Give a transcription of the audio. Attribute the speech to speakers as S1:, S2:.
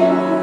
S1: you.